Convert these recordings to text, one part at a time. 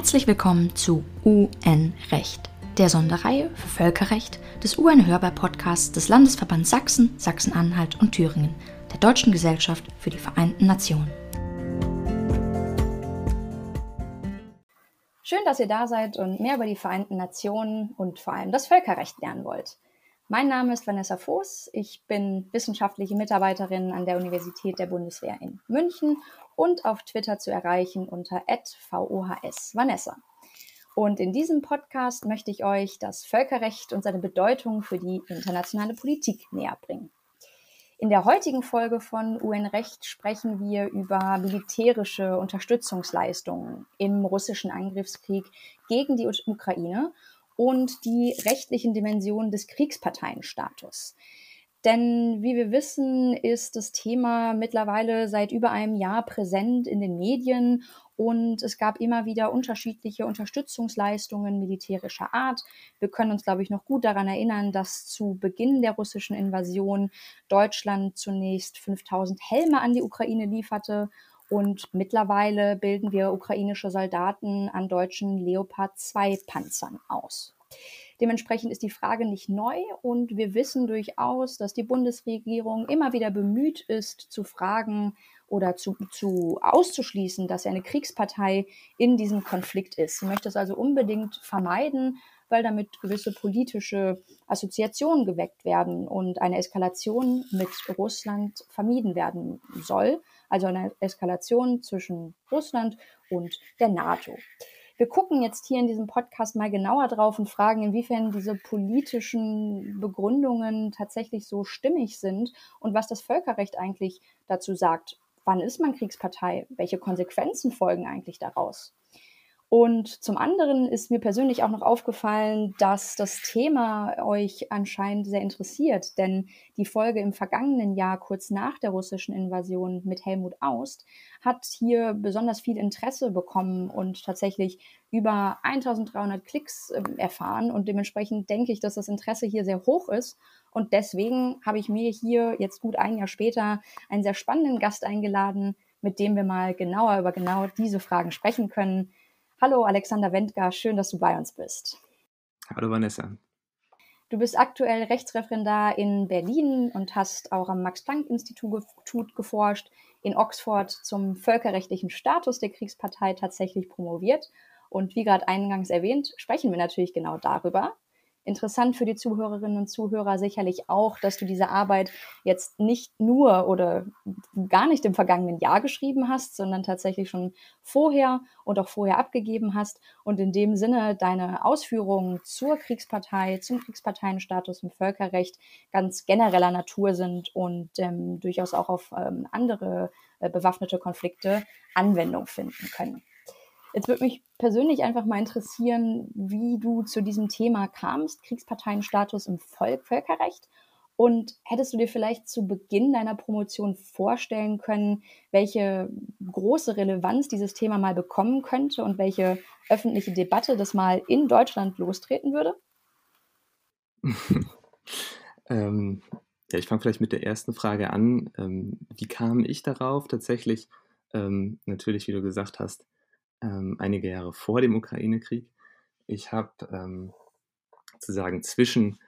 Herzlich willkommen zu UN-Recht, der Sonderreihe für Völkerrecht des UN-Hörbar-Podcasts des Landesverbands Sachsen, Sachsen-Anhalt und Thüringen, der Deutschen Gesellschaft für die Vereinten Nationen. Schön, dass ihr da seid und mehr über die Vereinten Nationen und vor allem das Völkerrecht lernen wollt. Mein Name ist Vanessa Voß. Ich bin wissenschaftliche Mitarbeiterin an der Universität der Bundeswehr in München und auf Twitter zu erreichen unter @vohs Vanessa. Und in diesem Podcast möchte ich euch das Völkerrecht und seine Bedeutung für die internationale Politik näher bringen. In der heutigen Folge von UN Recht sprechen wir über militärische Unterstützungsleistungen im russischen Angriffskrieg gegen die Ukraine und die rechtlichen Dimensionen des Kriegsparteienstatus. Denn wie wir wissen, ist das Thema mittlerweile seit über einem Jahr präsent in den Medien und es gab immer wieder unterschiedliche Unterstützungsleistungen militärischer Art. Wir können uns, glaube ich, noch gut daran erinnern, dass zu Beginn der russischen Invasion Deutschland zunächst 5000 Helme an die Ukraine lieferte und mittlerweile bilden wir ukrainische Soldaten an deutschen Leopard 2 Panzern aus. Dementsprechend ist die Frage nicht neu und wir wissen durchaus, dass die Bundesregierung immer wieder bemüht ist, zu fragen oder zu, zu auszuschließen, dass eine Kriegspartei in diesem Konflikt ist. Sie möchte es also unbedingt vermeiden, weil damit gewisse politische Assoziationen geweckt werden und eine Eskalation mit Russland vermieden werden soll. Also eine Eskalation zwischen Russland und der NATO. Wir gucken jetzt hier in diesem Podcast mal genauer drauf und fragen, inwiefern diese politischen Begründungen tatsächlich so stimmig sind und was das Völkerrecht eigentlich dazu sagt. Wann ist man Kriegspartei? Welche Konsequenzen folgen eigentlich daraus? Und zum anderen ist mir persönlich auch noch aufgefallen, dass das Thema euch anscheinend sehr interessiert, denn die Folge im vergangenen Jahr, kurz nach der russischen Invasion mit Helmut Aust, hat hier besonders viel Interesse bekommen und tatsächlich über 1300 Klicks äh, erfahren. Und dementsprechend denke ich, dass das Interesse hier sehr hoch ist. Und deswegen habe ich mir hier jetzt gut ein Jahr später einen sehr spannenden Gast eingeladen, mit dem wir mal genauer über genau diese Fragen sprechen können. Hallo Alexander Wendger, schön, dass du bei uns bist. Hallo Vanessa. Du bist aktuell Rechtsreferendar in Berlin und hast auch am Max-Planck-Institut geforscht, in Oxford zum völkerrechtlichen Status der Kriegspartei tatsächlich promoviert. Und wie gerade eingangs erwähnt, sprechen wir natürlich genau darüber. Interessant für die Zuhörerinnen und Zuhörer sicherlich auch, dass du diese Arbeit jetzt nicht nur oder gar nicht im vergangenen Jahr geschrieben hast, sondern tatsächlich schon vorher und auch vorher abgegeben hast und in dem Sinne deine Ausführungen zur Kriegspartei, zum Kriegsparteienstatus im Völkerrecht ganz genereller Natur sind und ähm, durchaus auch auf ähm, andere äh, bewaffnete Konflikte Anwendung finden können. Jetzt würde mich persönlich einfach mal interessieren, wie du zu diesem Thema kamst, Kriegsparteienstatus im Volk, Völkerrecht. Und hättest du dir vielleicht zu Beginn deiner Promotion vorstellen können, welche große Relevanz dieses Thema mal bekommen könnte und welche öffentliche Debatte das mal in Deutschland lostreten würde? ähm, ja, ich fange vielleicht mit der ersten Frage an. Ähm, wie kam ich darauf? Tatsächlich, ähm, natürlich, wie du gesagt hast, ähm, einige Jahre vor dem Ukraine-Krieg. Ich habe ähm, sozusagen zwischen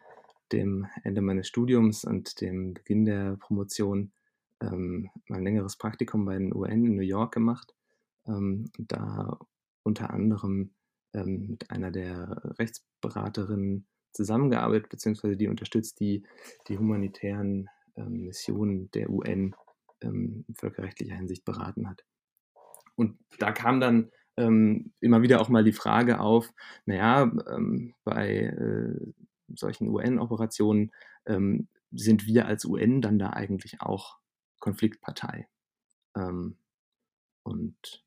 dem Ende meines Studiums und dem Beginn der Promotion ähm, ein längeres Praktikum bei den UN in New York gemacht. Ähm, da unter anderem ähm, mit einer der Rechtsberaterinnen zusammengearbeitet, beziehungsweise die unterstützt, die die humanitären ähm, Missionen der UN in völkerrechtlicher Hinsicht beraten hat. Und da kam dann ähm, immer wieder auch mal die Frage auf, naja, ähm, bei äh, solchen UN-Operationen ähm, sind wir als UN dann da eigentlich auch Konfliktpartei. Ähm, und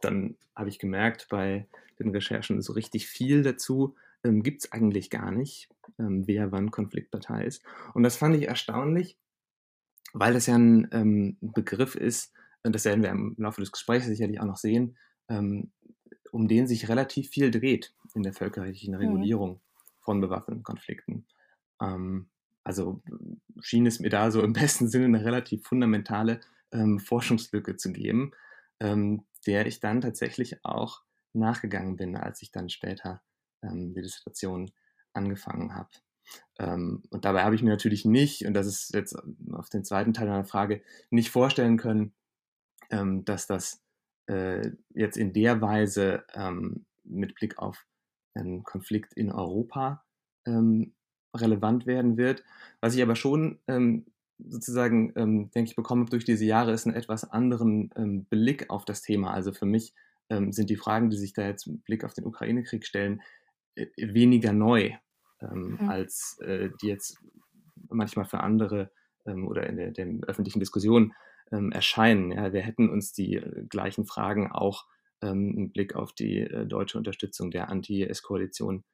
dann habe ich gemerkt bei den Recherchen so richtig viel dazu ähm, gibt es eigentlich gar nicht, ähm, wer wann Konfliktpartei ist. Und das fand ich erstaunlich, weil das ja ein ähm, Begriff ist, und das werden wir im Laufe des Gesprächs sicherlich auch noch sehen, ähm, um den sich relativ viel dreht in der völkerrechtlichen mhm. Regulierung mhm. von bewaffneten Konflikten. Ähm, also schien es mir da so im besten Sinne eine relativ fundamentale ähm, Forschungslücke zu geben, ähm, der ich dann tatsächlich auch nachgegangen bin, als ich dann später ähm, die Dissertation angefangen habe. Ähm, und dabei habe ich mir natürlich nicht, und das ist jetzt auf den zweiten Teil deiner Frage, nicht vorstellen können, ähm, dass das äh, jetzt in der Weise ähm, mit Blick auf einen Konflikt in Europa ähm, relevant werden wird. Was ich aber schon ähm, sozusagen, ähm, denke ich, bekommen habe durch diese Jahre, ist einen etwas anderen ähm, Blick auf das Thema. Also für mich sind die Fragen, die sich da jetzt mit Blick auf den Ukraine-Krieg stellen, äh, weniger neu, mhm. als äh, die jetzt manchmal für andere oder in der, der, öffentlichen Diskussion ähm, erscheinen. Ja, wir hätten uns die äh, gleichen Fragen auch im Blick auf die äh, deutsche Unterstützung der Anti-IS-Koalition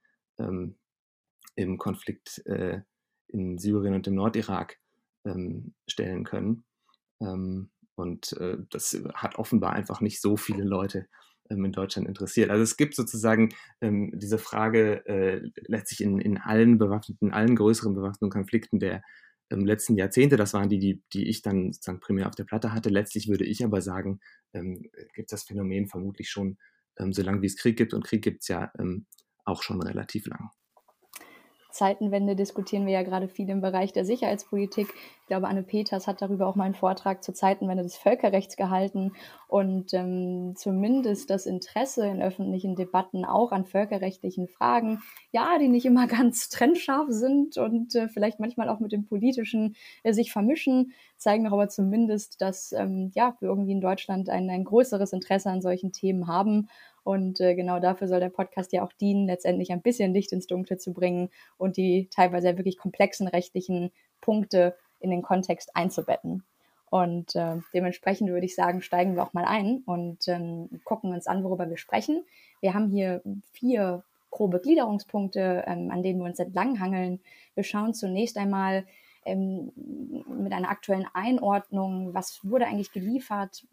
im Konflikt äh, in Syrien und im Nordirak ähm, stellen können. Ähm, und äh, das hat offenbar einfach nicht so viele Leute ähm, in Deutschland interessiert. Also es gibt sozusagen ähm, diese Frage äh, letztlich in, in allen bewaffneten, in allen größeren bewaffneten Konflikten der ähm, letzten Jahrzehnte, das waren die, die, die ich dann sozusagen primär auf der Platte hatte. Letztlich würde ich aber sagen, ähm, gibt das Phänomen vermutlich schon ähm, so lange wie es Krieg gibt und Krieg gibt es ja ähm, auch schon relativ lang. Zeitenwende diskutieren wir ja gerade viel im Bereich der Sicherheitspolitik. Ich glaube, Anne Peters hat darüber auch mal einen Vortrag zur Zeitenwende des Völkerrechts gehalten und ähm, zumindest das Interesse in öffentlichen Debatten auch an völkerrechtlichen Fragen, ja, die nicht immer ganz trennscharf sind und äh, vielleicht manchmal auch mit dem Politischen äh, sich vermischen, zeigen doch aber zumindest, dass ähm, ja, wir irgendwie in Deutschland ein, ein größeres Interesse an solchen Themen haben und äh, genau dafür soll der Podcast ja auch dienen, letztendlich ein bisschen Licht ins Dunkle zu bringen und die teilweise wirklich komplexen rechtlichen Punkte in den Kontext einzubetten. Und äh, dementsprechend würde ich sagen, steigen wir auch mal ein und ähm, gucken uns an, worüber wir sprechen. Wir haben hier vier grobe Gliederungspunkte, ähm, an denen wir uns entlanghangeln. Wir schauen zunächst einmal ähm, mit einer aktuellen Einordnung, was wurde eigentlich geliefert,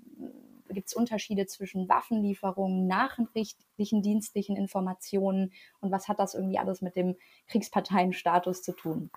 gibt es Unterschiede zwischen Waffenlieferungen, nachrichtlichen, dienstlichen Informationen und was hat das irgendwie alles mit dem Kriegsparteienstatus zu tun?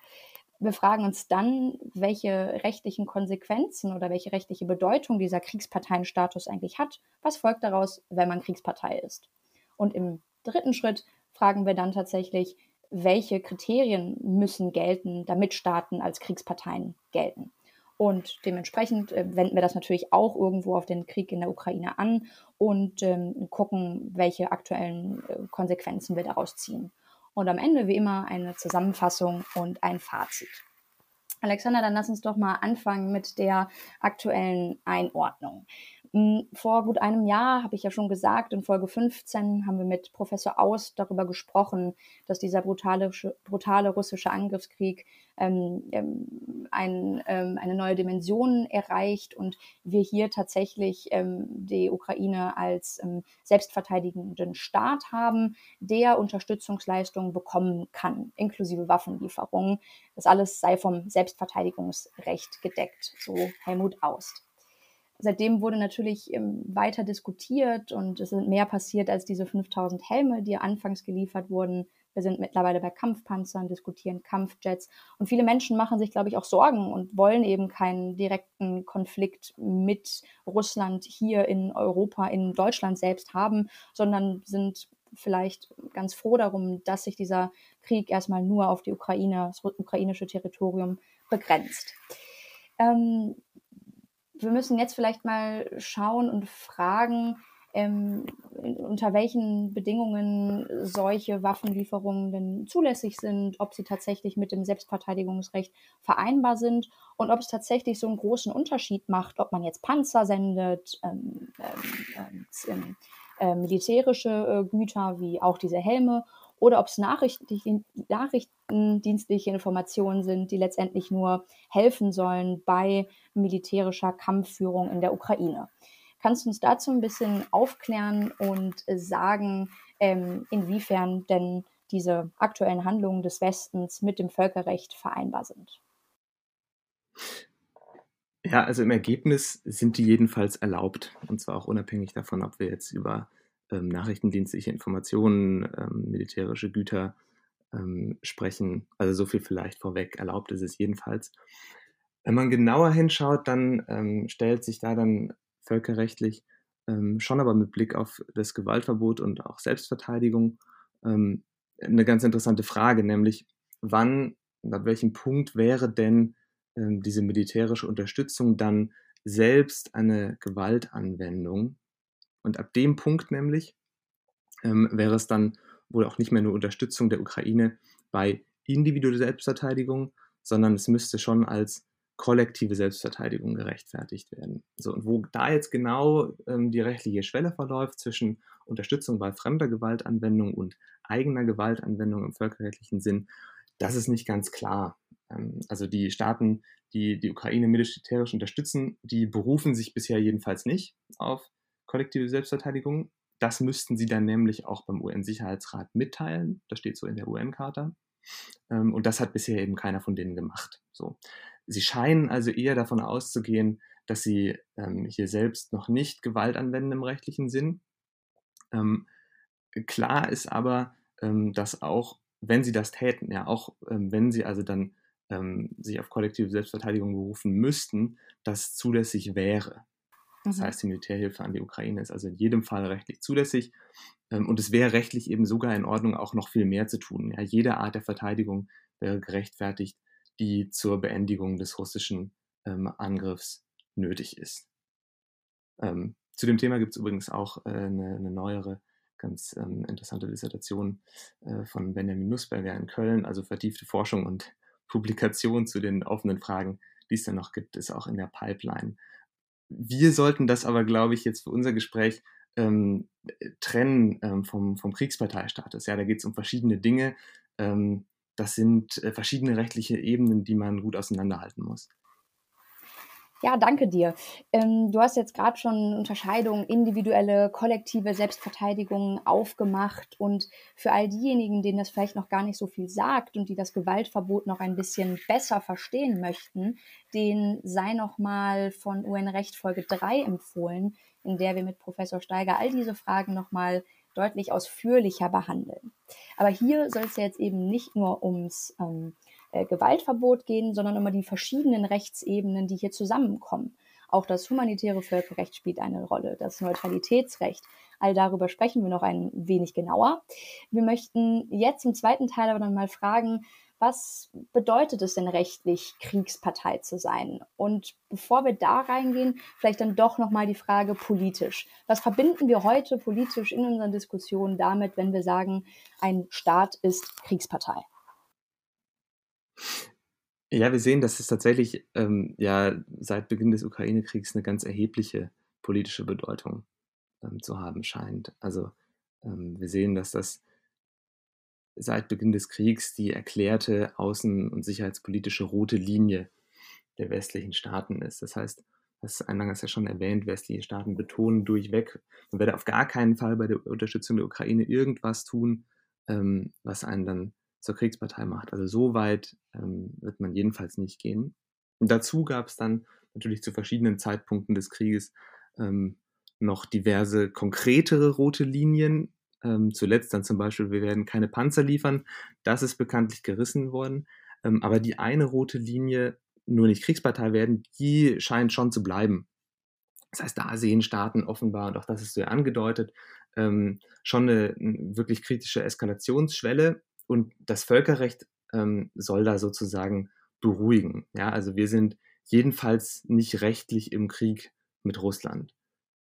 Wir fragen uns dann, welche rechtlichen Konsequenzen oder welche rechtliche Bedeutung dieser Kriegsparteienstatus eigentlich hat. Was folgt daraus, wenn man Kriegspartei ist? Und im dritten Schritt fragen wir dann tatsächlich, welche Kriterien müssen gelten, damit Staaten als Kriegsparteien gelten. Und dementsprechend äh, wenden wir das natürlich auch irgendwo auf den Krieg in der Ukraine an und ähm, gucken, welche aktuellen äh, Konsequenzen wir daraus ziehen. Und am Ende, wie immer, eine Zusammenfassung und ein Fazit. Alexander, dann lass uns doch mal anfangen mit der aktuellen Einordnung. Hm, vor gut einem Jahr, habe ich ja schon gesagt, in Folge 15 haben wir mit Professor Aus darüber gesprochen, dass dieser brutale, brutale russische Angriffskrieg ähm, ähm, ein, ähm, eine neue Dimension erreicht und wir hier tatsächlich ähm, die Ukraine als ähm, selbstverteidigenden Staat haben, der Unterstützungsleistungen bekommen kann, inklusive Waffenlieferungen. Das alles sei vom Selbstverteidigungsrecht gedeckt, so Helmut Aust seitdem wurde natürlich ähm, weiter diskutiert und es sind mehr passiert als diese 5000 Helme, die anfangs geliefert wurden. Wir sind mittlerweile bei Kampfpanzern, diskutieren Kampfjets und viele Menschen machen sich, glaube ich, auch Sorgen und wollen eben keinen direkten Konflikt mit Russland hier in Europa, in Deutschland selbst haben, sondern sind vielleicht ganz froh darum, dass sich dieser Krieg erstmal nur auf die Ukraine, das ukrainische Territorium begrenzt. Ähm, wir müssen jetzt vielleicht mal schauen und fragen, ähm, unter welchen Bedingungen solche Waffenlieferungen denn zulässig sind, ob sie tatsächlich mit dem Selbstverteidigungsrecht vereinbar sind und ob es tatsächlich so einen großen Unterschied macht, ob man jetzt Panzer sendet, ähm, ähm, äh, militärische äh, Güter wie auch diese Helme oder ob es nachrichtendienstliche Informationen sind, die letztendlich nur helfen sollen bei militärischer Kampfführung in der Ukraine. Kannst du uns dazu ein bisschen aufklären und sagen, ähm, inwiefern denn diese aktuellen Handlungen des Westens mit dem Völkerrecht vereinbar sind? Ja, also im Ergebnis sind die jedenfalls erlaubt. Und zwar auch unabhängig davon, ob wir jetzt über ähm, nachrichtendienstliche Informationen, ähm, militärische Güter ähm, sprechen. Also so viel vielleicht vorweg, erlaubt ist es jedenfalls. Wenn man genauer hinschaut, dann ähm, stellt sich da dann völkerrechtlich ähm, schon aber mit Blick auf das Gewaltverbot und auch Selbstverteidigung ähm, eine ganz interessante Frage, nämlich wann, ab welchem Punkt wäre denn ähm, diese militärische Unterstützung dann selbst eine Gewaltanwendung? Und ab dem Punkt nämlich ähm, wäre es dann wohl auch nicht mehr nur Unterstützung der Ukraine bei individueller Selbstverteidigung, sondern es müsste schon als kollektive Selbstverteidigung gerechtfertigt werden. So, und wo da jetzt genau ähm, die rechtliche Schwelle verläuft zwischen Unterstützung bei fremder Gewaltanwendung und eigener Gewaltanwendung im völkerrechtlichen Sinn, das ist nicht ganz klar. Ähm, also die Staaten, die die Ukraine militärisch unterstützen, die berufen sich bisher jedenfalls nicht auf kollektive Selbstverteidigung. Das müssten sie dann nämlich auch beim UN-Sicherheitsrat mitteilen. Das steht so in der UN-Charta. Ähm, und das hat bisher eben keiner von denen gemacht. So. Sie scheinen also eher davon auszugehen, dass sie ähm, hier selbst noch nicht Gewalt anwenden im rechtlichen Sinn. Ähm, klar ist aber, ähm, dass auch, wenn sie das täten, ja, auch ähm, wenn sie also dann ähm, sich auf kollektive Selbstverteidigung berufen müssten, das zulässig wäre. Das mhm. heißt, die Militärhilfe an die Ukraine ist also in jedem Fall rechtlich zulässig. Ähm, und es wäre rechtlich eben sogar in Ordnung, auch noch viel mehr zu tun. Ja, jede Art der Verteidigung wäre gerechtfertigt, die zur Beendigung des russischen ähm, Angriffs nötig ist. Ähm, zu dem Thema gibt es übrigens auch äh, eine, eine, neuere, ganz ähm, interessante Dissertation äh, von Benjamin Nussberger in Köln, also vertiefte Forschung und Publikation zu den offenen Fragen, die es dann noch gibt, ist auch in der Pipeline. Wir sollten das aber, glaube ich, jetzt für unser Gespräch ähm, trennen ähm, vom, vom Kriegsparteistatus. Ja, da geht es um verschiedene Dinge. Ähm, das sind äh, verschiedene rechtliche Ebenen, die man gut auseinanderhalten muss. Ja, danke dir. Ähm, du hast jetzt gerade schon Unterscheidungen, individuelle, kollektive Selbstverteidigung aufgemacht. Und für all diejenigen, denen das vielleicht noch gar nicht so viel sagt und die das Gewaltverbot noch ein bisschen besser verstehen möchten, denen sei nochmal von UN-Recht Folge 3 empfohlen, in der wir mit Professor Steiger all diese Fragen nochmal deutlich ausführlicher behandeln. Aber hier soll es ja jetzt eben nicht nur ums ähm, äh, Gewaltverbot gehen, sondern um die verschiedenen Rechtsebenen, die hier zusammenkommen. Auch das humanitäre Völkerrecht spielt eine Rolle, das Neutralitätsrecht. All darüber sprechen wir noch ein wenig genauer. Wir möchten jetzt im zweiten Teil aber dann mal fragen, was bedeutet es denn rechtlich, Kriegspartei zu sein? Und bevor wir da reingehen, vielleicht dann doch nochmal die Frage politisch. Was verbinden wir heute politisch in unseren Diskussionen damit, wenn wir sagen, ein Staat ist Kriegspartei? Ja, wir sehen, dass es tatsächlich ähm, ja seit Beginn des Ukraine-Kriegs eine ganz erhebliche politische Bedeutung ähm, zu haben scheint. Also ähm, wir sehen, dass das seit Beginn des Kriegs die erklärte außen- und sicherheitspolitische rote Linie der westlichen Staaten ist. Das heißt, das eingangs ja schon erwähnt, westliche Staaten betonen durchweg, man werde auf gar keinen Fall bei der Unterstützung der Ukraine irgendwas tun, ähm, was einen dann zur Kriegspartei macht. Also so weit ähm, wird man jedenfalls nicht gehen. Und dazu gab es dann natürlich zu verschiedenen Zeitpunkten des Krieges ähm, noch diverse konkretere rote Linien, ähm, zuletzt dann zum Beispiel, wir werden keine Panzer liefern. Das ist bekanntlich gerissen worden. Ähm, aber die eine rote Linie, nur nicht Kriegspartei werden, die scheint schon zu bleiben. Das heißt, da sehen Staaten offenbar, und auch das ist so angedeutet, ähm, schon eine, eine, wirklich kritische Eskalationsschwelle. Und das Völkerrecht ähm, soll da sozusagen beruhigen. Ja, also wir sind jedenfalls nicht rechtlich im Krieg mit Russland.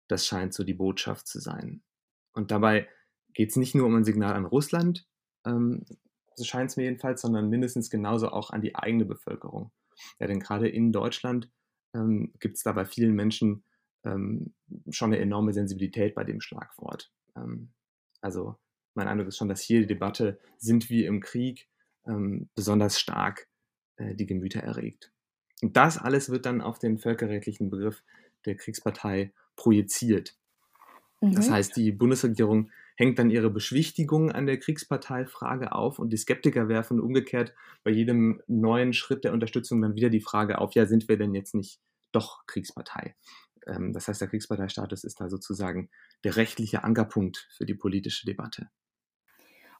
Das scheint so die Botschaft zu sein. Und dabei geht es nicht nur um ein Signal an Russland, ähm, so scheint es mir jedenfalls, sondern mindestens genauso auch an die eigene Bevölkerung. Ja, denn gerade in Deutschland ähm, gibt es da bei vielen Menschen ähm, schon eine enorme Sensibilität bei dem Schlagwort. Ähm, also mein Eindruck ist schon, dass hier die Debatte, sind wir im Krieg, ähm, besonders stark äh, die Gemüter erregt. Und das alles wird dann auf den völkerrechtlichen Begriff der Kriegspartei projiziert. Mhm. Das heißt, die Bundesregierung hängt dann ihre Beschwichtigung an der Kriegsparteifrage auf und die Skeptiker werfen umgekehrt bei jedem neuen Schritt der Unterstützung dann wieder die Frage auf, ja, sind wir denn jetzt nicht doch Kriegspartei? Ähm, das heißt, der Kriegsparteistatus ist da sozusagen der rechtliche Ankerpunkt für die politische Debatte.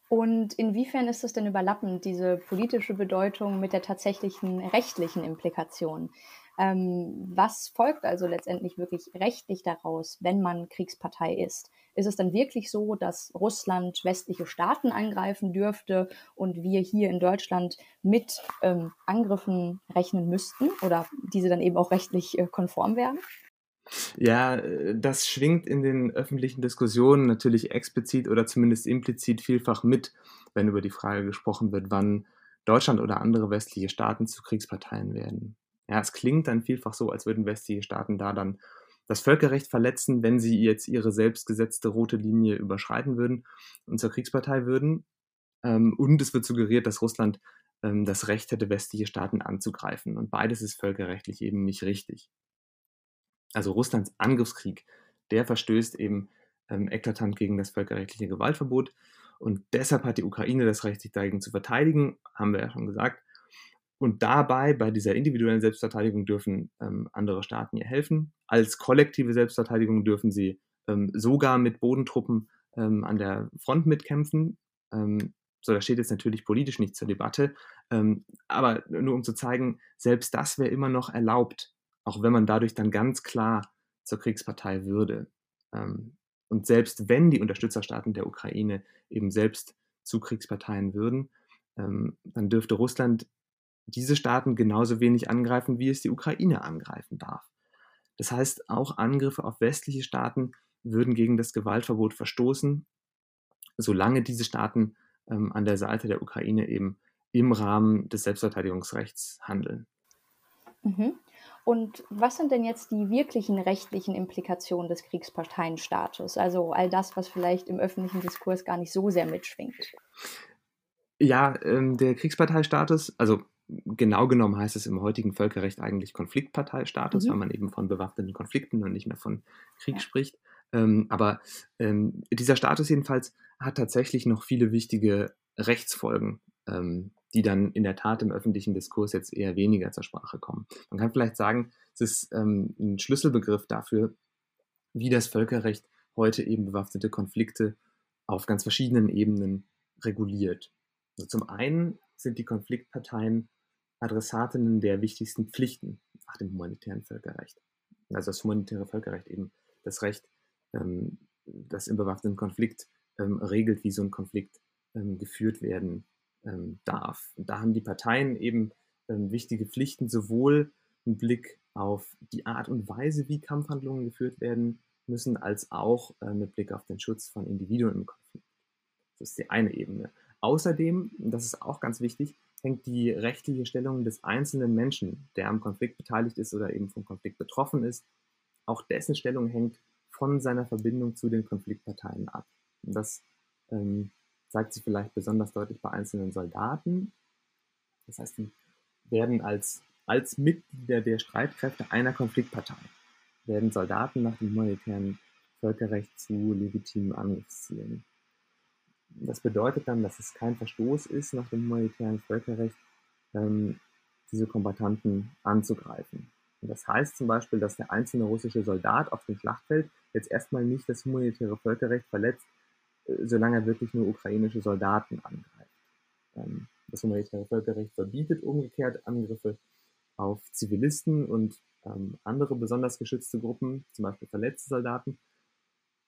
Und inwiefern ist es denn überlappend, diese politische Bedeutung mit der tatsächlichen rechtlichen Implikation? Ähm, was folgt also letztendlich wirklich rechtlich daraus, wenn man Kriegspartei ist? Ist es dann wirklich so, dass Russland westliche Staaten angreifen dürfte und wir hier in Deutschland mit ähm, Angriffen rechnen müssten oder diese dann eben auch rechtlich äh, konform werden? Ja, äh, das schwingt in den öffentlichen Diskussionen natürlich explizit oder zumindest implizit vielfach mit, wenn über die Frage gesprochen wird, wann Deutschland oder andere westliche Staaten zu Kriegsparteien werden. Ja, es klingt dann vielfach so, als würden westliche Staaten da dann das Völkerrecht verletzen, wenn sie jetzt ihre selbstgesetzte rote Linie überschreiten würden und zur Kriegspartei würden. Ähm, und es wird suggeriert, dass Russland ähm, das Recht hätte, westliche Staaten anzugreifen. Und beides ist völkerrechtlich eben nicht richtig. Also Russlands Angriffskrieg, der verstößt eben ähm, eklatant gegen das völkerrechtliche Gewaltverbot. Und deshalb hat die Ukraine das Recht, sich dagegen zu verteidigen, haben wir ja schon gesagt. Und dabei, bei dieser individuellen Selbstverteidigung, dürfen ähm, andere Staaten ihr helfen. Als kollektive Selbstverteidigung dürfen sie ähm, sogar mit Bodentruppen ähm, an der Front mitkämpfen. Ähm, so, das steht jetzt natürlich politisch nicht zur Debatte. Ähm, aber nur um zu zeigen, selbst das wäre immer noch erlaubt, auch wenn man dadurch dann ganz klar zur Kriegspartei würde. Ähm, und selbst wenn die Unterstützerstaaten der Ukraine eben selbst zu Kriegsparteien würden, dann dürfte Russland diese Staaten genauso wenig angreifen, wie es die Ukraine angreifen darf. Das heißt, auch Angriffe auf westliche Staaten würden gegen das Gewaltverbot verstoßen, solange diese Staaten ähm, an der Seite der Ukraine eben im Rahmen des Selbstverteidigungsrechts handeln. Mhm. Und was sind denn jetzt die wirklichen rechtlichen Implikationen des Kriegsparteienstatus? Also all das, was vielleicht im öffentlichen Diskurs gar nicht so sehr mitschwingt. Ja, ähm, der Kriegsparteistatus, also genau genommen heißt es im heutigen Völkerrecht eigentlich Konfliktparteistatus, mhm. weil man eben von bewaffneten Konflikten und nicht mehr von Krieg ja. spricht. Ähm, aber ähm, dieser Status jedenfalls hat tatsächlich noch viele wichtige Rechtsfolgen, ähm, die dann in der Tat im öffentlichen Diskurs jetzt eher weniger zur Sprache kommen. Man kann vielleicht sagen, es ist ähm, ein Schlüsselbegriff dafür, wie das Völkerrecht heute eben bewaffnete Konflikte auf ganz verschiedenen Ebenen reguliert. Also zum einen sind die Konfliktparteien Adressatinnen der wichtigsten Pflichten nach dem humanitären Völkerrecht. Also das humanitäre Völkerrecht eben das Recht, ähm, das im bewaffneten Konflikt ähm, regelt, wie so ein Konflikt ähm, geführt werden ähm, darf. Und da haben die Parteien eben ähm, wichtige Pflichten, sowohl im Blick auf die Art und Weise, wie Kampfhandlungen geführt werden müssen, als auch äh, mit Blick auf den Schutz von Individuen im Konflikt. Das ist die eine Ebene. Außerdem, das ist auch ganz wichtig, hängt die rechtliche Stellung des einzelnen Menschen, der am Konflikt beteiligt ist oder eben vom Konflikt betroffen ist, auch dessen Stellung hängt von seiner Verbindung zu den Konfliktparteien ab. Und das ähm, zeigt sich vielleicht besonders deutlich bei einzelnen Soldaten. Das heißt, die werden als, als Mitglieder der Streitkräfte einer Konfliktpartei, werden Soldaten nach dem humanitären Völkerrecht zu legitimen Angriffszielen. Das bedeutet dann, dass es kein Verstoß ist, nach dem humanitären Völkerrecht ähm, diese Kombattanten anzugreifen. Und das heißt zum Beispiel, dass der einzelne russische Soldat auf dem Schlachtfeld jetzt erstmal nicht das humanitäre Völkerrecht verletzt, äh, solange er wirklich nur ukrainische Soldaten angreift. Ähm, das humanitäre Völkerrecht verbietet umgekehrt Angriffe auf Zivilisten und ähm, andere besonders geschützte Gruppen, zum Beispiel verletzte Soldaten,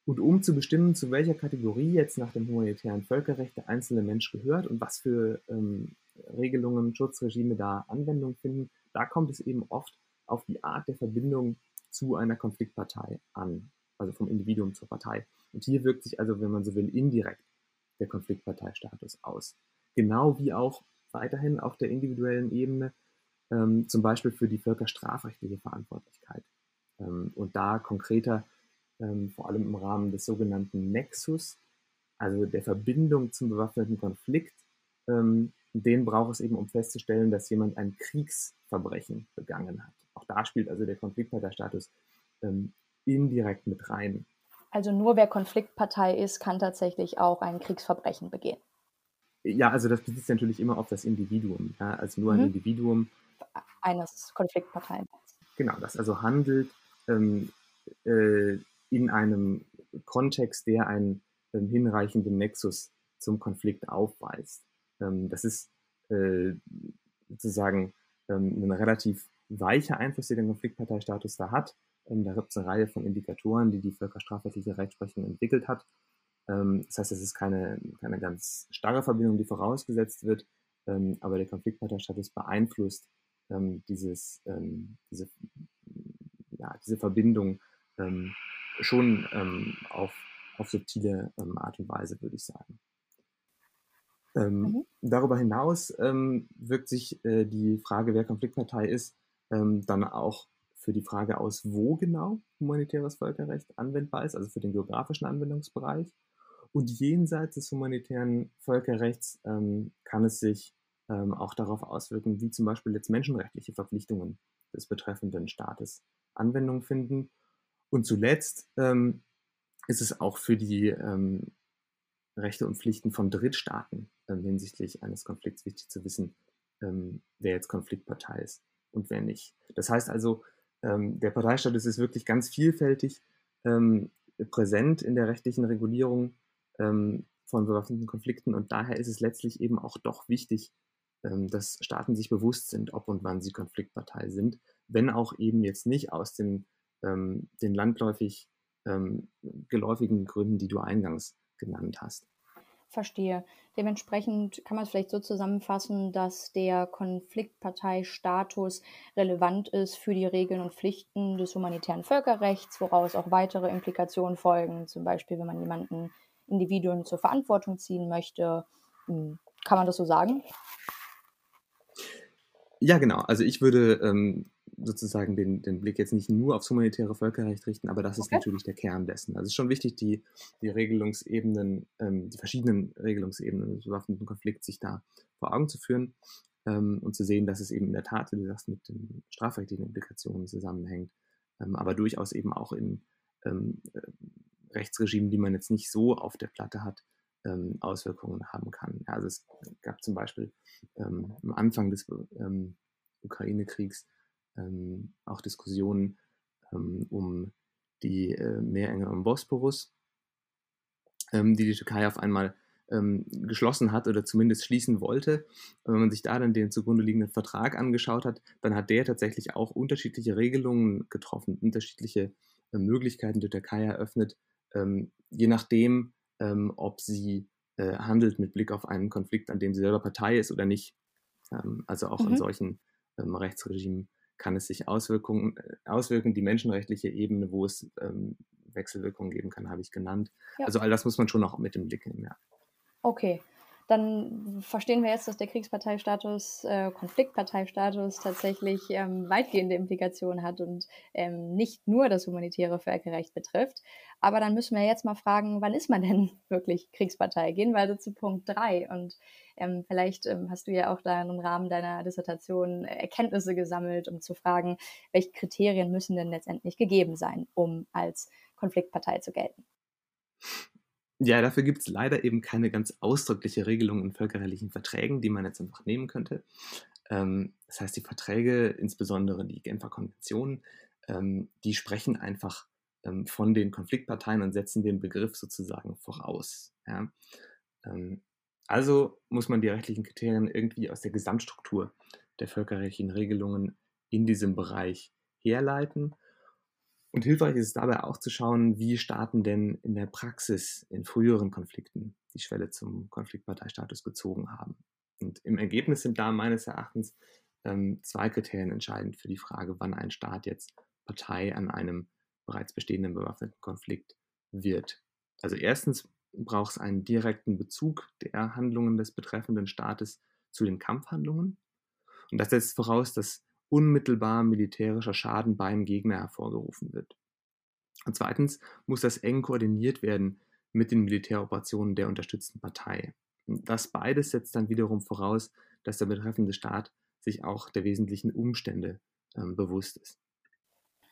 und um zu bestimmen, zu welcher Kategorie jetzt nach dem humanitären Völkerrecht der einzelne Mensch gehört und was für ähm, Regelungen, Schutzregime da Anwendung finden, da kommt es eben oft auf die Art der Verbindung zu einer Konfliktpartei an, also vom Individuum zur Partei. Und hier wirkt sich also, wenn man so will, indirekt der Konfliktparteistatus aus. Genau wie auch weiterhin auf der individuellen Ebene, ähm, zum Beispiel für die völkerstrafrechtliche Verantwortlichkeit. Ähm, und da konkreter ähm, vor allem im Rahmen des sogenannten Nexus, also der Verbindung zum bewaffneten Konflikt. Ähm, den braucht es eben, um festzustellen, dass jemand ein Kriegsverbrechen begangen hat. Auch da spielt also der Konfliktparteistatus ähm, indirekt mit rein. Also nur wer Konfliktpartei ist, kann tatsächlich auch ein Kriegsverbrechen begehen. Ja, also das bezieht sich natürlich immer auf das Individuum. Ja? Also nur mhm. ein Individuum. Eines Konfliktparteien. Genau, das also handelt ähm, äh, in einem Kontext, der einen ähm, hinreichenden Nexus zum Konflikt aufweist. Ähm, das ist äh, sozusagen ähm, ein relativ weiche Einfluss, den der Konfliktparteistatus da hat. Ähm, da gibt es eine Reihe von Indikatoren, die die völkerstrafrechtliche Rechtsprechung entwickelt hat. Ähm, das heißt, es ist keine, keine ganz starre Verbindung, die vorausgesetzt wird, ähm, aber der Konfliktparteistatus beeinflusst dieses, diese, ja, diese Verbindung ähm, schon auf, auf subtile Art und Weise, würde ich sagen. Mhm. Darüber hinaus wirkt sich äh, die Frage, wer Konfliktpartei ist, dann auch für die Frage aus, wo genau humanitäres Völkerrecht anwendbar ist, also für den geografischen Anwendungsbereich. Und jenseits des humanitären Völkerrechts ähm, kann es sich ähm, auch darauf auswirken, wie zum Beispiel jetzt menschenrechtliche Verpflichtungen des betreffenden Staates Anwendung finden. Und zuletzt ähm, ist es auch für die ähm, Rechte und Pflichten von Drittstaaten ähm, hinsichtlich eines Konflikts wichtig zu wissen, ähm, wer jetzt Konfliktpartei ist und wer nicht. Das heißt also, der Parteistatus ist wirklich ganz vielfältig präsent in der rechtlichen Regulierung ähm, von bewaffneten Konflikten. Und daher ist es letztlich eben auch doch wichtig, ähm, dass Staaten sich bewusst sind, ob und wann sie Konfliktpartei sind, wenn auch eben jetzt nicht aus den, ähm, den landläufig ähm, geläufigen Gründen, die du eingangs genannt hast. Verstehe. Dementsprechend kann man es vielleicht so zusammenfassen, dass der Konfliktparteistatus relevant ist für die Regeln und Pflichten des humanitären Völkerrechts, woraus auch weitere Implikationen folgen, zum Beispiel wenn man jemanden Individuen zur Verantwortung ziehen möchte. Hm, kann man das so sagen? Ja, genau. Also ich würde ähm, sozusagen den, den Blick jetzt nicht nur aufs humanitäre Völkerrecht richten, aber das ist okay. natürlich der Kern dessen. Also es ist schon wichtig, die, die Regelungsebenen, ähm, die verschiedenen Regelungsebenen des bewaffneten Konflikts sich da vor Augen zu führen ähm, und zu sehen, dass es eben in der Tat, wie du sagst, mit den strafrechtlichen Implikationen zusammenhängt, ähm, aber durchaus eben auch in ähm, äh, Rechtsregimen, die man jetzt nicht so auf der Platte hat, ähm, Auswirkungen haben kann. Ja, also es gab zum Beispiel ähm, am Anfang des Ukraine-Kriegs ähm, auch Diskussionen ähm, um die äh, Meerenge am Bosporus, ähm, die die Türkei auf einmal geschlossen hat oder zumindest schließen wollte. Und wenn man sich da dann den zugrunde liegenden Vertrag angeschaut hat, dann hat der tatsächlich auch unterschiedliche Regelungen getroffen, unterschiedliche äh, Möglichkeiten der Türkei eröffnet, ähm, je nachdem, ähm, ob sie äh, handelt mit Blick auf einen Konflikt, an dem sie selber Partei ist oder nicht. Ähm, also auch mhm. in solchen ähm, Rechtsregimen kann es sich Auswirkungen, äh, auswirken. Die menschenrechtliche Ebene, wo es ähm, Wechselwirkungen geben kann, habe ich genannt. Ja. Also all das muss man schon auch mit im Blick nehmen. Ja. Okay, dann verstehen wir jetzt, dass der Kriegsparteistatus, äh, Konfliktparteistatus tatsächlich ähm, weitgehende Implikationen hat und ähm, nicht nur das humanitäre Völkerrecht betrifft. Aber dann müssen wir jetzt mal fragen, wann ist man denn wirklich Kriegspartei? Gehen wir also zu Punkt 3 und ähm, vielleicht ähm, hast du ja auch da im Rahmen deiner Dissertation Erkenntnisse gesammelt, um zu fragen, welche Kriterien müssen denn letztendlich gegeben sein, um als Konfliktpartei zu gelten? Ja, dafür gibt es leider eben keine ganz ausdrückliche Regelung in völkerrechtlichen Verträgen, die man jetzt einfach nehmen könnte. Ähm, das heißt, die Verträge, insbesondere die Genfer Konvention, ähm, die sprechen einfach ähm, von den Konfliktparteien und setzen den Begriff sozusagen voraus. Ja? Ähm, also muss man die rechtlichen Kriterien irgendwie aus der Gesamtstruktur der völkerrechtlichen Regelungen in diesem Bereich herleiten und hilfreich ist es dabei auch zu schauen, wie Staaten denn in der Praxis in früheren Konflikten die Schwelle zum Konfliktparteistatus gezogen haben. Und im Ergebnis sind da meines Erachtens ähm, zwei Kriterien entscheidend für die Frage, wann ein Staat jetzt Partei an einem bereits bestehenden bewaffneten Konflikt wird. Also erstens braucht es einen direkten Bezug der Handlungen des betreffenden Staates zu den Kampfhandlungen. Und das setzt voraus, dass unmittelbar militärischer Schaden beim Gegner hervorgerufen wird. Und zweitens muss das eng koordiniert werden mit den Militäroperationen der unterstützten Partei. Das beides setzt dann wiederum voraus, dass der betreffende Staat sich auch der wesentlichen Umstände ähm, bewusst ist.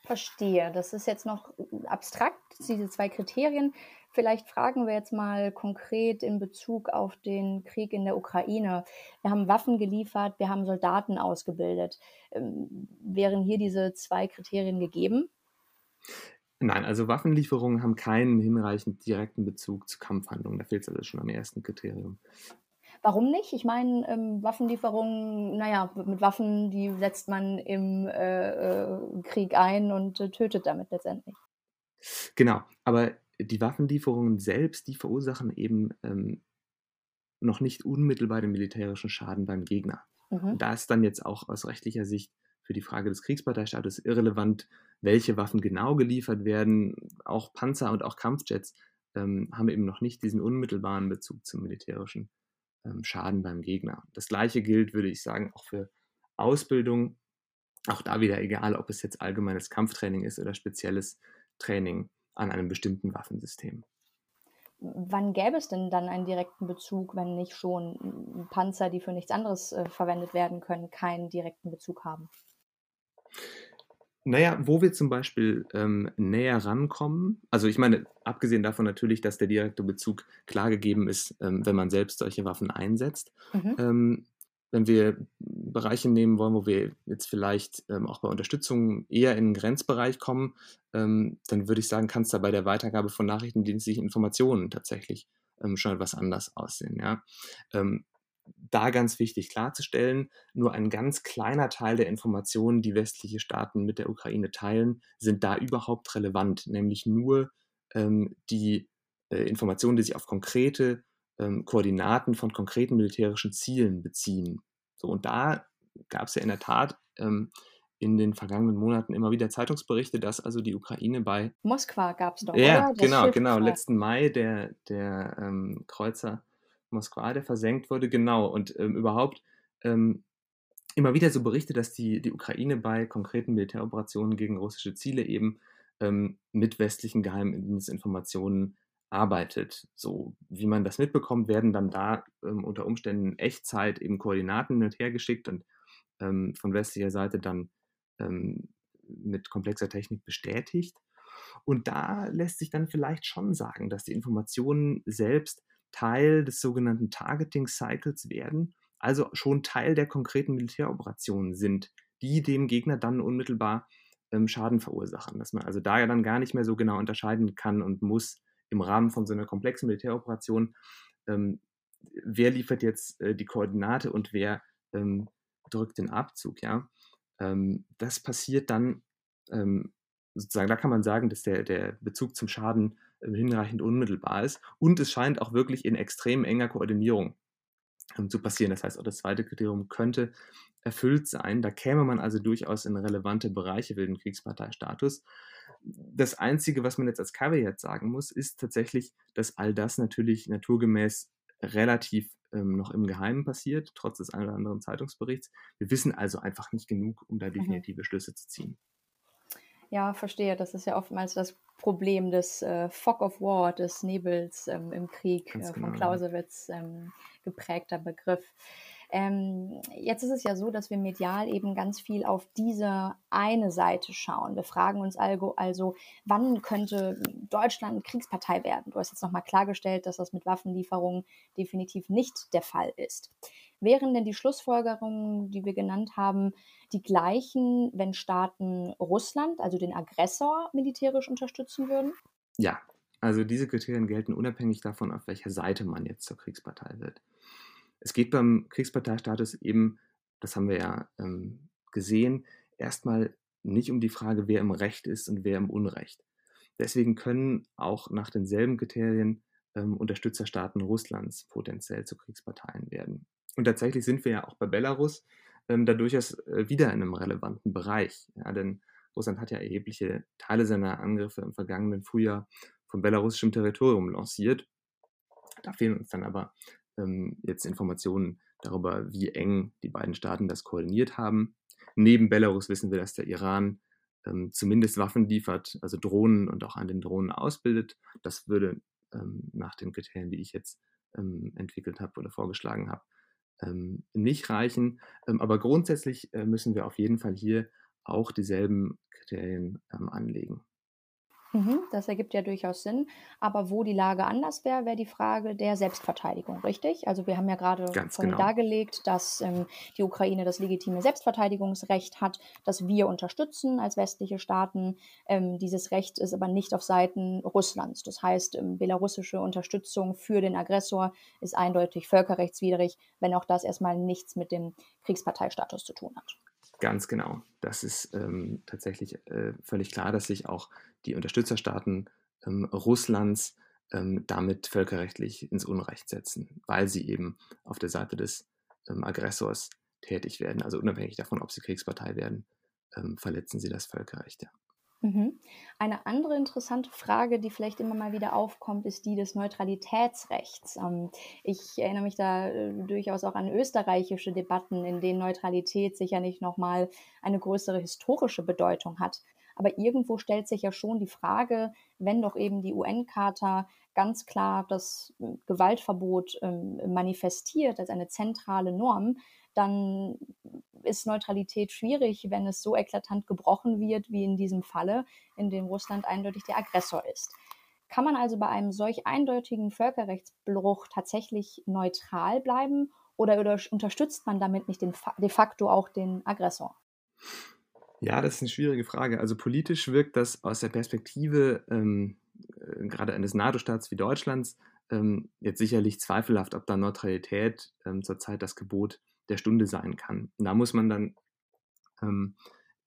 Verstehe. Das ist jetzt noch abstrakt, diese zwei Kriterien. Vielleicht fragen wir jetzt mal konkret in Bezug auf den Krieg in der Ukraine. Wir haben Waffen geliefert, wir haben Soldaten ausgebildet. Ähm, wären hier diese zwei Kriterien gegeben? Nein, also Waffenlieferungen haben keinen hinreichend direkten Bezug zu Kampfhandlungen. Da fehlt es also schon am ersten Kriterium. Warum nicht? Ich meine, ähm, Waffenlieferungen, naja, mit Waffen, die setzt man im äh, äh, Krieg ein und äh, tötet damit letztendlich. Genau, aber die Waffenlieferungen selbst, die verursachen eben ähm, noch nicht unmittelbar den militärischen Schaden beim Gegner. Mhm. Da ist dann jetzt auch aus rechtlicher Sicht für die Frage des Kriegsparteistatus irrelevant, welche Waffen genau geliefert werden. Auch Panzer und auch Kampfjets ähm, haben eben noch nicht diesen unmittelbaren Bezug zum militärischen Schaden beim Gegner. Das gleiche gilt, würde ich sagen, auch für Ausbildung. Auch da wieder egal, ob es jetzt allgemeines Kampftraining ist oder spezielles Training an einem bestimmten Waffensystem. Wann gäbe es denn dann einen direkten Bezug, wenn nicht schon Panzer, die für nichts anderes äh, verwendet werden können, keinen direkten Bezug haben? Naja, wo wir zum Beispiel ähm, näher rankommen, also ich meine, abgesehen davon natürlich, dass der direkte Bezug klar gegeben ist, ähm, wenn man selbst solche Waffen einsetzt. Mhm. Ähm, wenn wir Bereiche nehmen wollen, wo wir jetzt vielleicht ähm, auch bei Unterstützung eher in den Grenzbereich kommen, ähm, dann würde ich sagen, kann es da bei der Weitergabe von nachrichtendienstlichen Informationen tatsächlich ähm, schon etwas anders aussehen. Ja? Da ganz wichtig klarzustellen, nur ein ganz kleiner Teil der Informationen, die westliche Staaten mit der Ukraine teilen, sind da überhaupt relevant, nämlich nur ähm, die äh, Informationen, die sich auf konkrete ähm, Koordinaten von konkreten militärischen Zielen beziehen. So, und da gab es ja in der Tat ähm, in den vergangenen Monaten immer wieder Zeitungsberichte, dass also die Ukraine bei Moskwa gab es doch. Ja, oder? genau, genau. Letzten Mai der, der ähm, Kreuzer Moskwa, der versenkt wurde, genau. Und ähm, überhaupt ähm, immer wieder so Berichte, dass die, die Ukraine bei konkreten Militäroperationen gegen russische Ziele eben ähm, mit westlichen Geheimdienstinformationen arbeitet. So wie man das mitbekommt, werden dann da ähm, unter Umständen in Echtzeit eben Koordinaten hin und her geschickt und ähm, von westlicher Seite dann ähm, mit komplexer Technik bestätigt. Und da lässt sich dann vielleicht schon sagen, dass die Informationen selbst Teil des sogenannten Targeting Cycles werden, also schon Teil der konkreten Militäroperationen sind, die dem Gegner dann unmittelbar ähm, Schaden verursachen. Dass man also da ja dann gar nicht mehr so genau unterscheiden kann und muss im Rahmen von so einer komplexen Militäroperation, ähm, wer liefert jetzt äh, die Koordinate und wer ähm, drückt den Abzug. Ja? Ähm, das passiert dann ähm, sozusagen, da kann man sagen, dass der, der Bezug zum Schaden hinreichend unmittelbar ist. Und es scheint auch wirklich in extrem enger Koordinierung ähm, zu passieren. Das heißt, auch das zweite Kriterium könnte erfüllt sein. Da käme man also durchaus in relevante Bereiche für den Kriegsparteistatus. Das Einzige, was man jetzt als Caveat sagen muss, ist tatsächlich, dass all das natürlich naturgemäß relativ ähm, noch im Geheimen passiert, trotz des einen oder anderen Zeitungsberichts. Wir wissen also einfach nicht genug, um da mhm. definitive mhm. Schlüsse zu ziehen. Ja, verstehe. Das ist ja oftmals das Problem des äh, Fog of War, des Nebels ähm, im Krieg, äh, von genau, Clausewitz ähm, geprägter Begriff. Ähm, jetzt ist es ja so, dass wir medial eben ganz viel auf diese eine Seite schauen. Wir fragen uns also, also wann könnte Deutschland Kriegspartei werden? Du hast jetzt nochmal klargestellt, dass das mit Waffenlieferungen definitiv nicht der Fall ist. Wären denn die Schlussfolgerungen, die wir genannt haben, die gleichen, wenn Staaten Russland, also den Aggressor, militärisch unterstützen würden? Ja, also diese Kriterien gelten unabhängig davon, auf welcher Seite man jetzt zur Kriegspartei wird. Es geht beim Kriegsparteistatus eben, das haben wir ja ähm, gesehen, erstmal nicht um die Frage, wer im Recht ist und wer im Unrecht. Deswegen können auch nach denselben Kriterien ähm, Unterstützerstaaten Russlands potenziell zu Kriegsparteien werden. Und tatsächlich sind wir ja auch bei Belarus ähm, da durchaus äh, wieder in einem relevanten Bereich. Ja, denn Russland hat ja erhebliche Teile seiner Angriffe im vergangenen Frühjahr von belarussischem Territorium lanciert. Da fehlen uns dann aber ähm, jetzt Informationen darüber, wie eng die beiden Staaten das koordiniert haben. Neben Belarus wissen wir, dass der Iran ähm, zumindest Waffen liefert, also Drohnen und auch an den Drohnen ausbildet. Das würde ähm, nach den Kriterien, die ich jetzt ähm, entwickelt habe oder vorgeschlagen habe, ähm, nicht reichen. Ähm, aber grundsätzlich äh, müssen wir auf jeden Fall hier auch dieselben Kriterien ähm, anlegen. Mhm, das ergibt ja durchaus Sinn. Aber wo die Lage anders wäre, wäre die Frage der Selbstverteidigung, richtig? Also wir haben ja gerade Ganz vorhin genau. dargelegt, dass ähm, die Ukraine das legitime Selbstverteidigungsrecht hat, das wir unterstützen als westliche Staaten. Ähm, dieses Recht ist aber nicht auf Seiten Russlands. Das heißt, ähm, belarussische Unterstützung für den Aggressor ist eindeutig völkerrechtswidrig, wenn auch das erstmal nichts mit dem Kriegsparteistatus zu tun hat. Ganz genau. Das ist ähm, tatsächlich äh, völlig klar, dass sich auch die Unterstützerstaaten ähm, Russlands ähm, damit völkerrechtlich ins Unrecht setzen, weil sie eben auf der Seite des ähm, Aggressors tätig werden. Also unabhängig davon, ob sie Kriegspartei werden, ähm, verletzen sie das Völkerrecht. Ja. Mhm. Eine andere interessante Frage, die vielleicht immer mal wieder aufkommt, ist die des Neutralitätsrechts. Ähm, ich erinnere mich da äh, durchaus auch an österreichische Debatten, in denen Neutralität sicher nicht nochmal eine größere historische Bedeutung hat. Aber irgendwo stellt sich ja schon die Frage, wenn doch eben die UN-Charta ganz klar das äh, Gewaltverbot ähm, manifestiert als eine zentrale Norm, dann ist Neutralität schwierig, wenn es so eklatant gebrochen wird, wie in diesem Falle, in dem Russland eindeutig der Aggressor ist. Kann man also bei einem solch eindeutigen Völkerrechtsbruch tatsächlich neutral bleiben oder, unterstützt man damit nicht den, de facto auch den Aggressor? Ja, das ist eine schwierige Frage. Also politisch wirkt das aus der Perspektive ähm, äh, gerade eines NATO-Staats wie Deutschlands ähm, jetzt sicherlich zweifelhaft, ob da Neutralität ähm, zurzeit das Gebot der Stunde sein kann. Und da muss man dann ähm,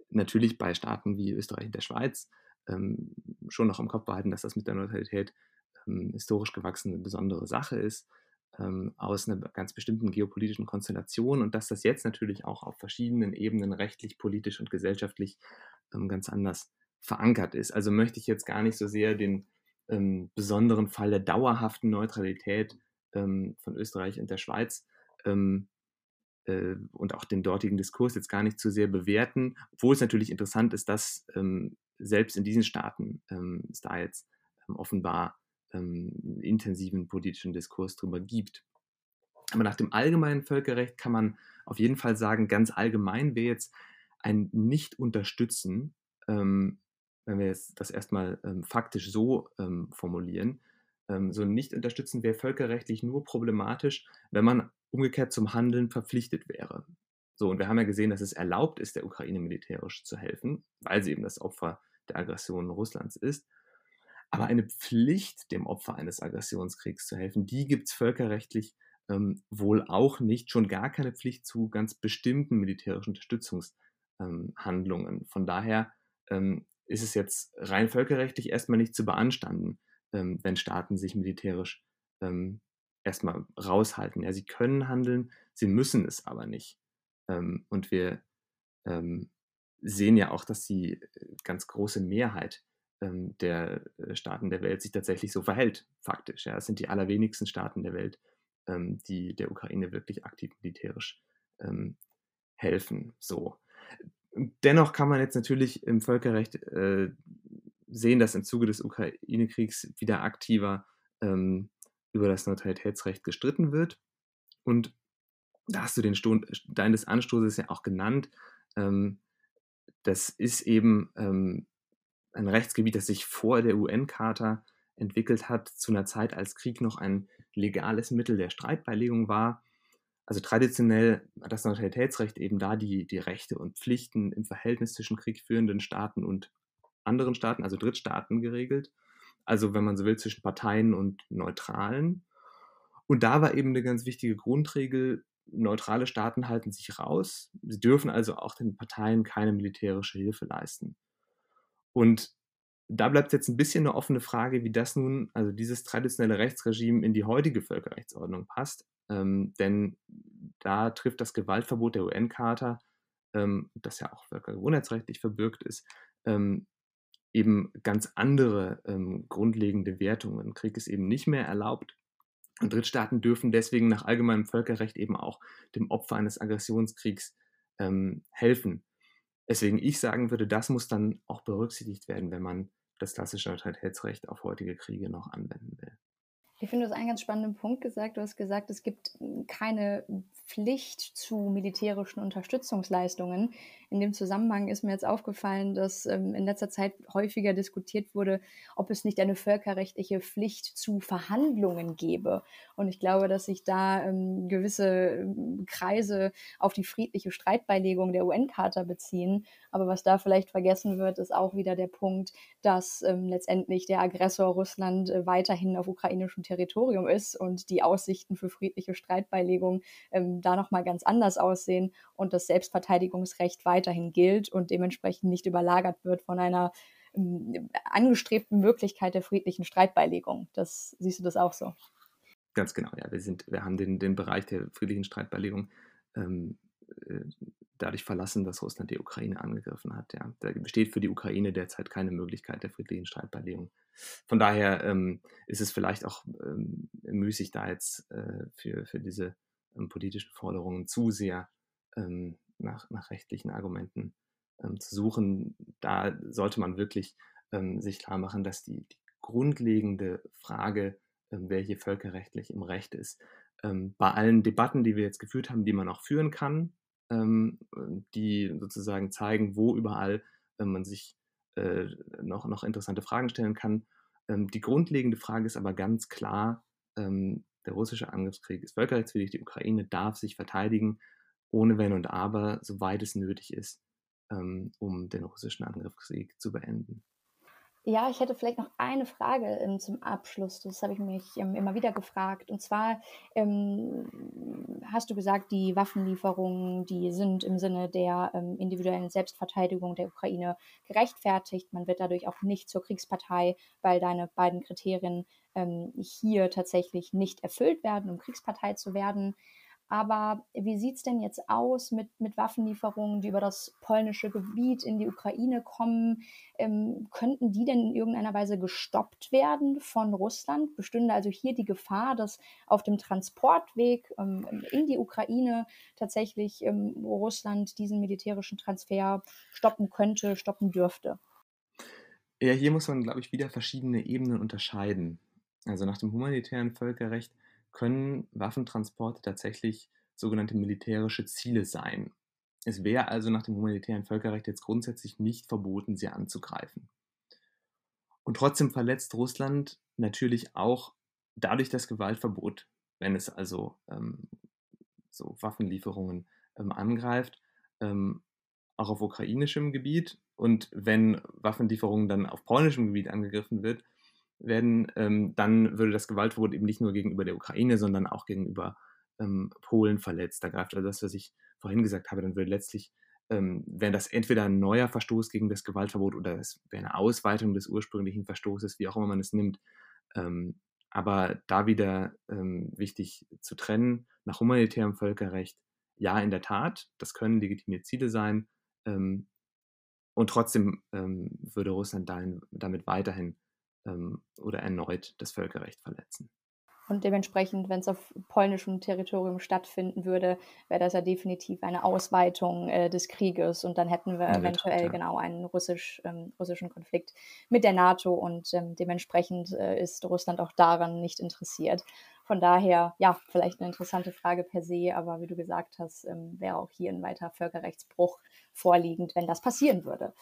natürlich bei Staaten wie Österreich und der Schweiz ähm, schon noch im Kopf behalten, dass das mit der Neutralität ähm, historisch gewachsen eine besondere Sache ist, ähm, aus einer ganz bestimmten geopolitischen Konstellation und dass das jetzt natürlich auch auf verschiedenen Ebenen rechtlich, politisch und gesellschaftlich ganz anders verankert ist. Also möchte ich jetzt gar nicht so sehr den ähm, besonderen Fall der dauerhaften Neutralität von Österreich und der Schweiz ähm, äh, und auch den dortigen Diskurs jetzt gar nicht zu sehr bewerten, wo es natürlich interessant ist, dass ähm, selbst in diesen Staaten ähm, es da jetzt ähm, offenbar ähm, intensiven politischen Diskurs darüber gibt. Aber nach dem allgemeinen Völkerrecht kann man auf jeden Fall sagen, ganz allgemein wäre jetzt ein Nicht-Unterstützen, ähm, wenn wir jetzt das erstmal ähm, faktisch so ähm, formulieren, ähm, so ein Nicht-Unterstützen wäre völkerrechtlich nur problematisch, wenn man umgekehrt zum Handeln verpflichtet wäre. So, und wir haben ja gesehen, dass es erlaubt ist, der Ukraine militärisch zu helfen, weil sie eben das Opfer der Aggression Russlands ist. Aber eine Pflicht, dem Opfer eines Aggressionskriegs zu helfen, die gibt es völkerrechtlich ähm, wohl auch nicht, schon gar keine Pflicht zu ganz bestimmten militärischen Unterstützungshandlungen. Ähm, Von daher ähm, ist es jetzt rein völkerrechtlich erstmal nicht zu beanstanden, ähm, wenn Staaten sich militärisch ähm, erstmal raushalten. Ja, sie können handeln, sie müssen es aber nicht. Ähm, und wir ähm, sehen ja auch, dass die äh, ganz große Mehrheit ähm, der äh, Staaten der Welt sich tatsächlich so verhält, faktisch. Ja. Es sind die allerwenigsten Staaten der Welt, ähm, die der Ukraine wirklich aktiv militärisch helfen. So. Dennoch kann man jetzt natürlich im Völkerrecht äh, sehen, dass im Zuge des Ukraine-Kriegs wieder aktiver ähm, über das Neutralitätsrecht gestritten wird. Und da hast du den Stein des Anstoßes ja auch genannt. Ähm, das ist eben ähm, ein Rechtsgebiet, das sich vor der UN-Charta entwickelt hat, zu einer Zeit, als Krieg noch ein legales Mittel der Streitbeilegung war. Also traditionell hat das Neutralitätsrecht eben da die, die Rechte und Pflichten im Verhältnis zwischen kriegführenden Staaten und anderen Staaten, also Drittstaaten, geregelt. Also, wenn man so will, zwischen Parteien und Neutralen. Und da war eben eine ganz wichtige Grundregel, neutrale Staaten halten sich raus. Sie dürfen also auch den Parteien keine militärische Hilfe leisten. Und da bleibt jetzt ein bisschen eine offene Frage, wie das nun, also dieses traditionelle Rechtsregime in die heutige Völkerrechtsordnung passt. Ähm, denn da trifft das Gewaltverbot der UN-Charta, ähm, das ja auch völkergewohnheitsrechtlich verbürgt ist, ähm, eben ganz andere ähm, grundlegende Wertungen. Krieg ist eben nicht mehr erlaubt. Und Drittstaaten dürfen deswegen nach allgemeinem Völkerrecht eben auch dem Opfer eines Aggressionskriegs ähm, helfen. Deswegen ich sagen würde, das muss dann auch berücksichtigt werden, wenn man das klassische Neutralitätsrecht auf heutige Kriege noch anwenden will. Ich finde, du hast einen ganz spannenden Punkt gesagt. Du hast gesagt, es gibt keine Pflicht zu militärischen Unterstützungsleistungen. In dem Zusammenhang ist mir jetzt aufgefallen, dass ähm, in letzter Zeit häufiger diskutiert wurde, ob es nicht eine völkerrechtliche Pflicht zu Verhandlungen gäbe. Und ich glaube, dass sich da ähm, gewisse ähm, Kreise auf die friedliche Streitbeilegung der UN-Charta beziehen. Aber was da vielleicht vergessen wird, ist auch wieder der Punkt, dass ähm, letztendlich der Aggressor Russland äh, weiterhin auf ukrainischem Territorium ist und die Aussichten für friedliche Streitbeilegung ähm, da nochmal ganz anders aussehen und das Selbstverteidigungsrecht weiterhin gilt und dementsprechend nicht überlagert wird von einer ähm, angestrebten Möglichkeit der friedlichen Streitbeilegung. Das siehst du das auch so? Ganz genau, ja. Wir, sind, wir haben den, den Bereich der friedlichen Streitbeilegung ähm, äh, dadurch verlassen, dass Russland die Ukraine angegriffen hat. Ja. Da besteht für die Ukraine derzeit keine Möglichkeit der friedlichen Streitbeilegung. Von daher ähm, ist es vielleicht auch ähm, müßig, da jetzt äh, für, für diese ähm, politischen Forderungen zu sehr ähm, nach, nach rechtlichen Argumenten ähm, zu suchen. Da sollte man wirklich ähm, sich klar machen, dass die, die grundlegende Frage, wer hier völkerrechtlich im Recht ist, bei allen Debatten, die wir jetzt geführt haben, die man auch führen kann, die sozusagen zeigen, wo überall man sich äh, noch, noch interessante Fragen stellen kann. Ähm, die grundlegende Frage ist aber ganz klar, ähm, der russische Angriffskrieg ist völkerrechtswidrig, die Ukraine darf sich verteidigen, ohne Wenn und Aber, soweit es nötig ist, ähm, um den russischen Angriffskrieg zu beenden. Ja, ich hätte vielleicht noch eine Frage ähm, zum Abschluss. Das habe ich mich ähm, immer wieder gefragt. Und zwar ähm, hast du gesagt, die Waffenlieferungen, die sind im Sinne der ähm, individuellen Selbstverteidigung der Ukraine gerechtfertigt. Man wird dadurch auch nicht zur Kriegspartei, weil deine beiden Kriterien ähm, hier tatsächlich nicht erfüllt werden, um Kriegspartei zu werden. Aber wie sieht es denn jetzt aus mit, mit Waffenlieferungen, die über das polnische Gebiet in die Ukraine kommen? Ähm, könnten die denn in irgendeiner Weise gestoppt werden von Russland? Bestünde also hier die Gefahr, dass auf dem Transportweg ähm, in die Ukraine tatsächlich ähm, Russland diesen militärischen Transfer stoppen könnte, stoppen dürfte? Ja, hier muss man, glaube ich, wieder verschiedene Ebenen unterscheiden. Also nach dem humanitären Völkerrecht können Waffentransporte tatsächlich sogenannte militärische Ziele sein. Es wäre also nach dem humanitären Völkerrecht jetzt grundsätzlich nicht verboten, sie anzugreifen. Und trotzdem verletzt Russland natürlich auch dadurch das Gewaltverbot, wenn es also ähm, so Waffenlieferungen ähm, angreift, ähm, auch auf ukrainischem Gebiet. Und wenn Waffenlieferungen dann auf polnischem Gebiet angegriffen wird, werden, ähm, dann würde das Gewaltverbot eben nicht nur gegenüber der Ukraine, sondern auch gegenüber ähm, Polen verletzt. Da greift also das, was ich vorhin gesagt habe, dann würde letztlich, ähm, wäre das entweder ein neuer Verstoß gegen das Gewaltverbot oder es wäre eine Ausweitung des ursprünglichen Verstoßes, wie auch immer man es nimmt. Ähm, aber da wieder ähm, wichtig zu trennen, nach humanitärem Völkerrecht, ja, in der Tat, das können legitime Ziele sein. Ähm, und trotzdem würde Russland dahin, damit weiterhin ähm, oder erneut das Völkerrecht verletzen. Und dementsprechend, wenn es auf polnischem Territorium stattfinden würde, wäre das ja definitiv eine Ausweitung äh, des Krieges. Und dann hätten wir eventuell ja. genau einen russisch, ähm, russischen Konflikt mit der NATO. Und ähm, dementsprechend äh, ist Russland auch daran nicht interessiert. Von daher, ja, vielleicht eine interessante Frage per se, aber wie du gesagt hast, ähm, wäre auch hier ein weiterer Völkerrechtsbruch vorliegend, wenn das passieren würde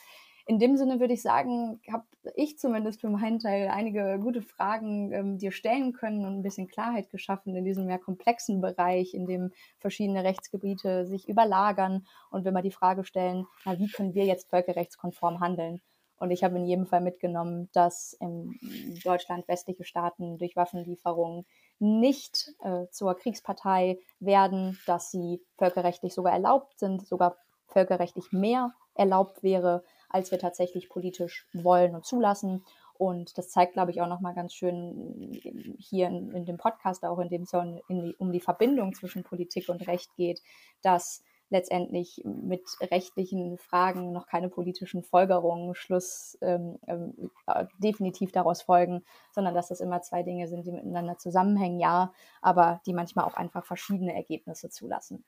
in dem Sinne würde ich sagen, habe ich zumindest für meinen Teil einige gute Fragen ähm, dir stellen können und ein bisschen Klarheit geschaffen in diesem mehr komplexen Bereich, in dem verschiedene Rechtsgebiete sich überlagern und wenn wir die Frage stellen, na, wie können wir jetzt völkerrechtskonform handeln? Und ich habe in jedem Fall mitgenommen, dass in Deutschland westliche Staaten durch Waffenlieferungen nicht äh, zur Kriegspartei werden, dass sie völkerrechtlich sogar erlaubt sind, sogar völkerrechtlich mehr erlaubt wäre, als wir tatsächlich politisch wollen und zulassen. Und das zeigt, glaube ich, auch nochmal ganz schön hier in, in, dem Podcast, auch in dem es um die Verbindung zwischen Politik und Recht geht, dass letztendlich mit rechtlichen Fragen noch keine politischen Folgerungen, Schluss ähm, ähm, definitiv daraus folgen, sondern dass das immer zwei Dinge sind, die miteinander zusammenhängen, ja, aber die manchmal auch einfach verschiedene Ergebnisse zulassen.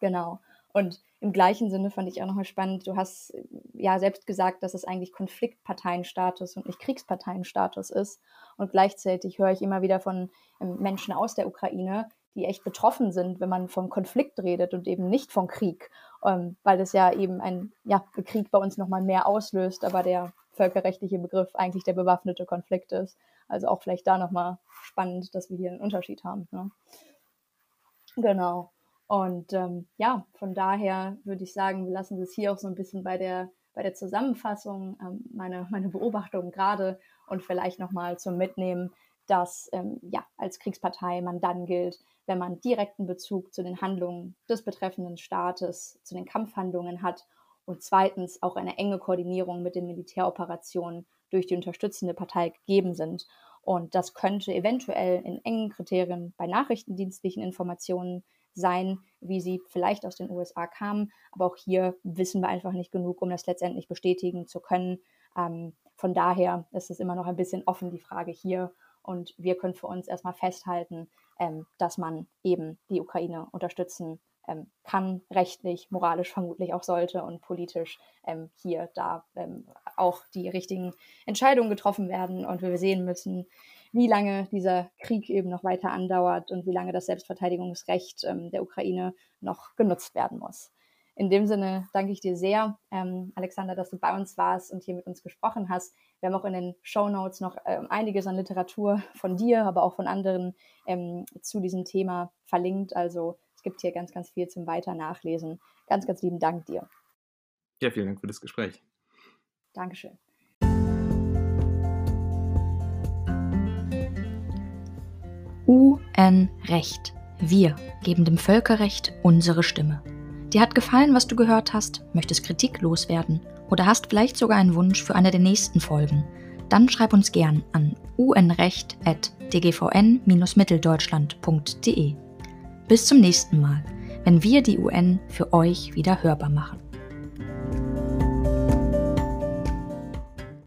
Genau. Und im gleichen Sinne fand ich auch nochmal spannend, du hast äh, ja selbst gesagt, dass es eigentlich Konfliktparteienstatus und nicht Kriegsparteienstatus ist. Und gleichzeitig höre ich immer wieder von ähm, Menschen aus der Ukraine, die echt betroffen sind, wenn man von Konflikt redet und eben nicht von Krieg. ähm, weil das ja eben ein ja, Krieg bei uns nochmal mehr auslöst, aber der völkerrechtliche Begriff eigentlich der bewaffnete Konflikt ist. Also auch vielleicht da nochmal spannend, dass wir hier einen Unterschied haben. Ne? Genau. Und ähm, ja, von daher würde ich sagen, wir lassen es hier auch so ein bisschen bei der, bei der Zusammenfassung, ähm, meine, meine Beobachtungen gerade und vielleicht nochmal zum Mitnehmen, dass ähm, ja, als Kriegspartei man dann gilt, wenn man direkten Bezug zu den Handlungen des betreffenden Staates, zu den Kampfhandlungen hat und zweitens auch eine enge Koordinierung mit den Militäroperationen durch die unterstützende Partei gegeben sind. Und das könnte eventuell in engen Kriterien bei nachrichtendienstlichen Informationen sein, wie sie vielleicht aus den USA kamen. Aber auch hier wissen wir einfach nicht genug, um das letztendlich bestätigen zu können. Ähm, von daher ist es immer noch ein bisschen offen, die Frage hier. Und wir können für uns erstmal festhalten, ähm, dass man eben die Ukraine unterstützen ähm, kann, rechtlich, moralisch vermutlich auch sollte und politisch ähm, hier da ähm, auch die richtigen Entscheidungen getroffen werden und wir sehen müssen, wie lange dieser Krieg eben noch weiter andauert und wie lange das Selbstverteidigungsrecht ähm, der Ukraine noch genutzt werden muss. In dem Sinne danke ich dir sehr, ähm, Alexander, dass du bei uns warst und hier mit uns gesprochen hast. Wir haben auch in den Show Notes noch ähm, einiges an Literatur von dir, aber auch von anderen ähm, zu diesem Thema verlinkt. Also es gibt hier ganz, ganz viel zum Weiter Nachlesen. Ganz, ganz lieben Dank dir. Ja, vielen Dank für das Gespräch. Dankeschön. UN-Recht. Wir geben dem Völkerrecht unsere Stimme. Dir hat gefallen, was du gehört hast, möchtest Kritik loswerden oder hast vielleicht sogar einen Wunsch für eine der nächsten Folgen, dann schreib uns gern an unrecht.dgvn-mitteldeutschland.de. Bis zum nächsten Mal, wenn wir die UN für euch wieder hörbar machen.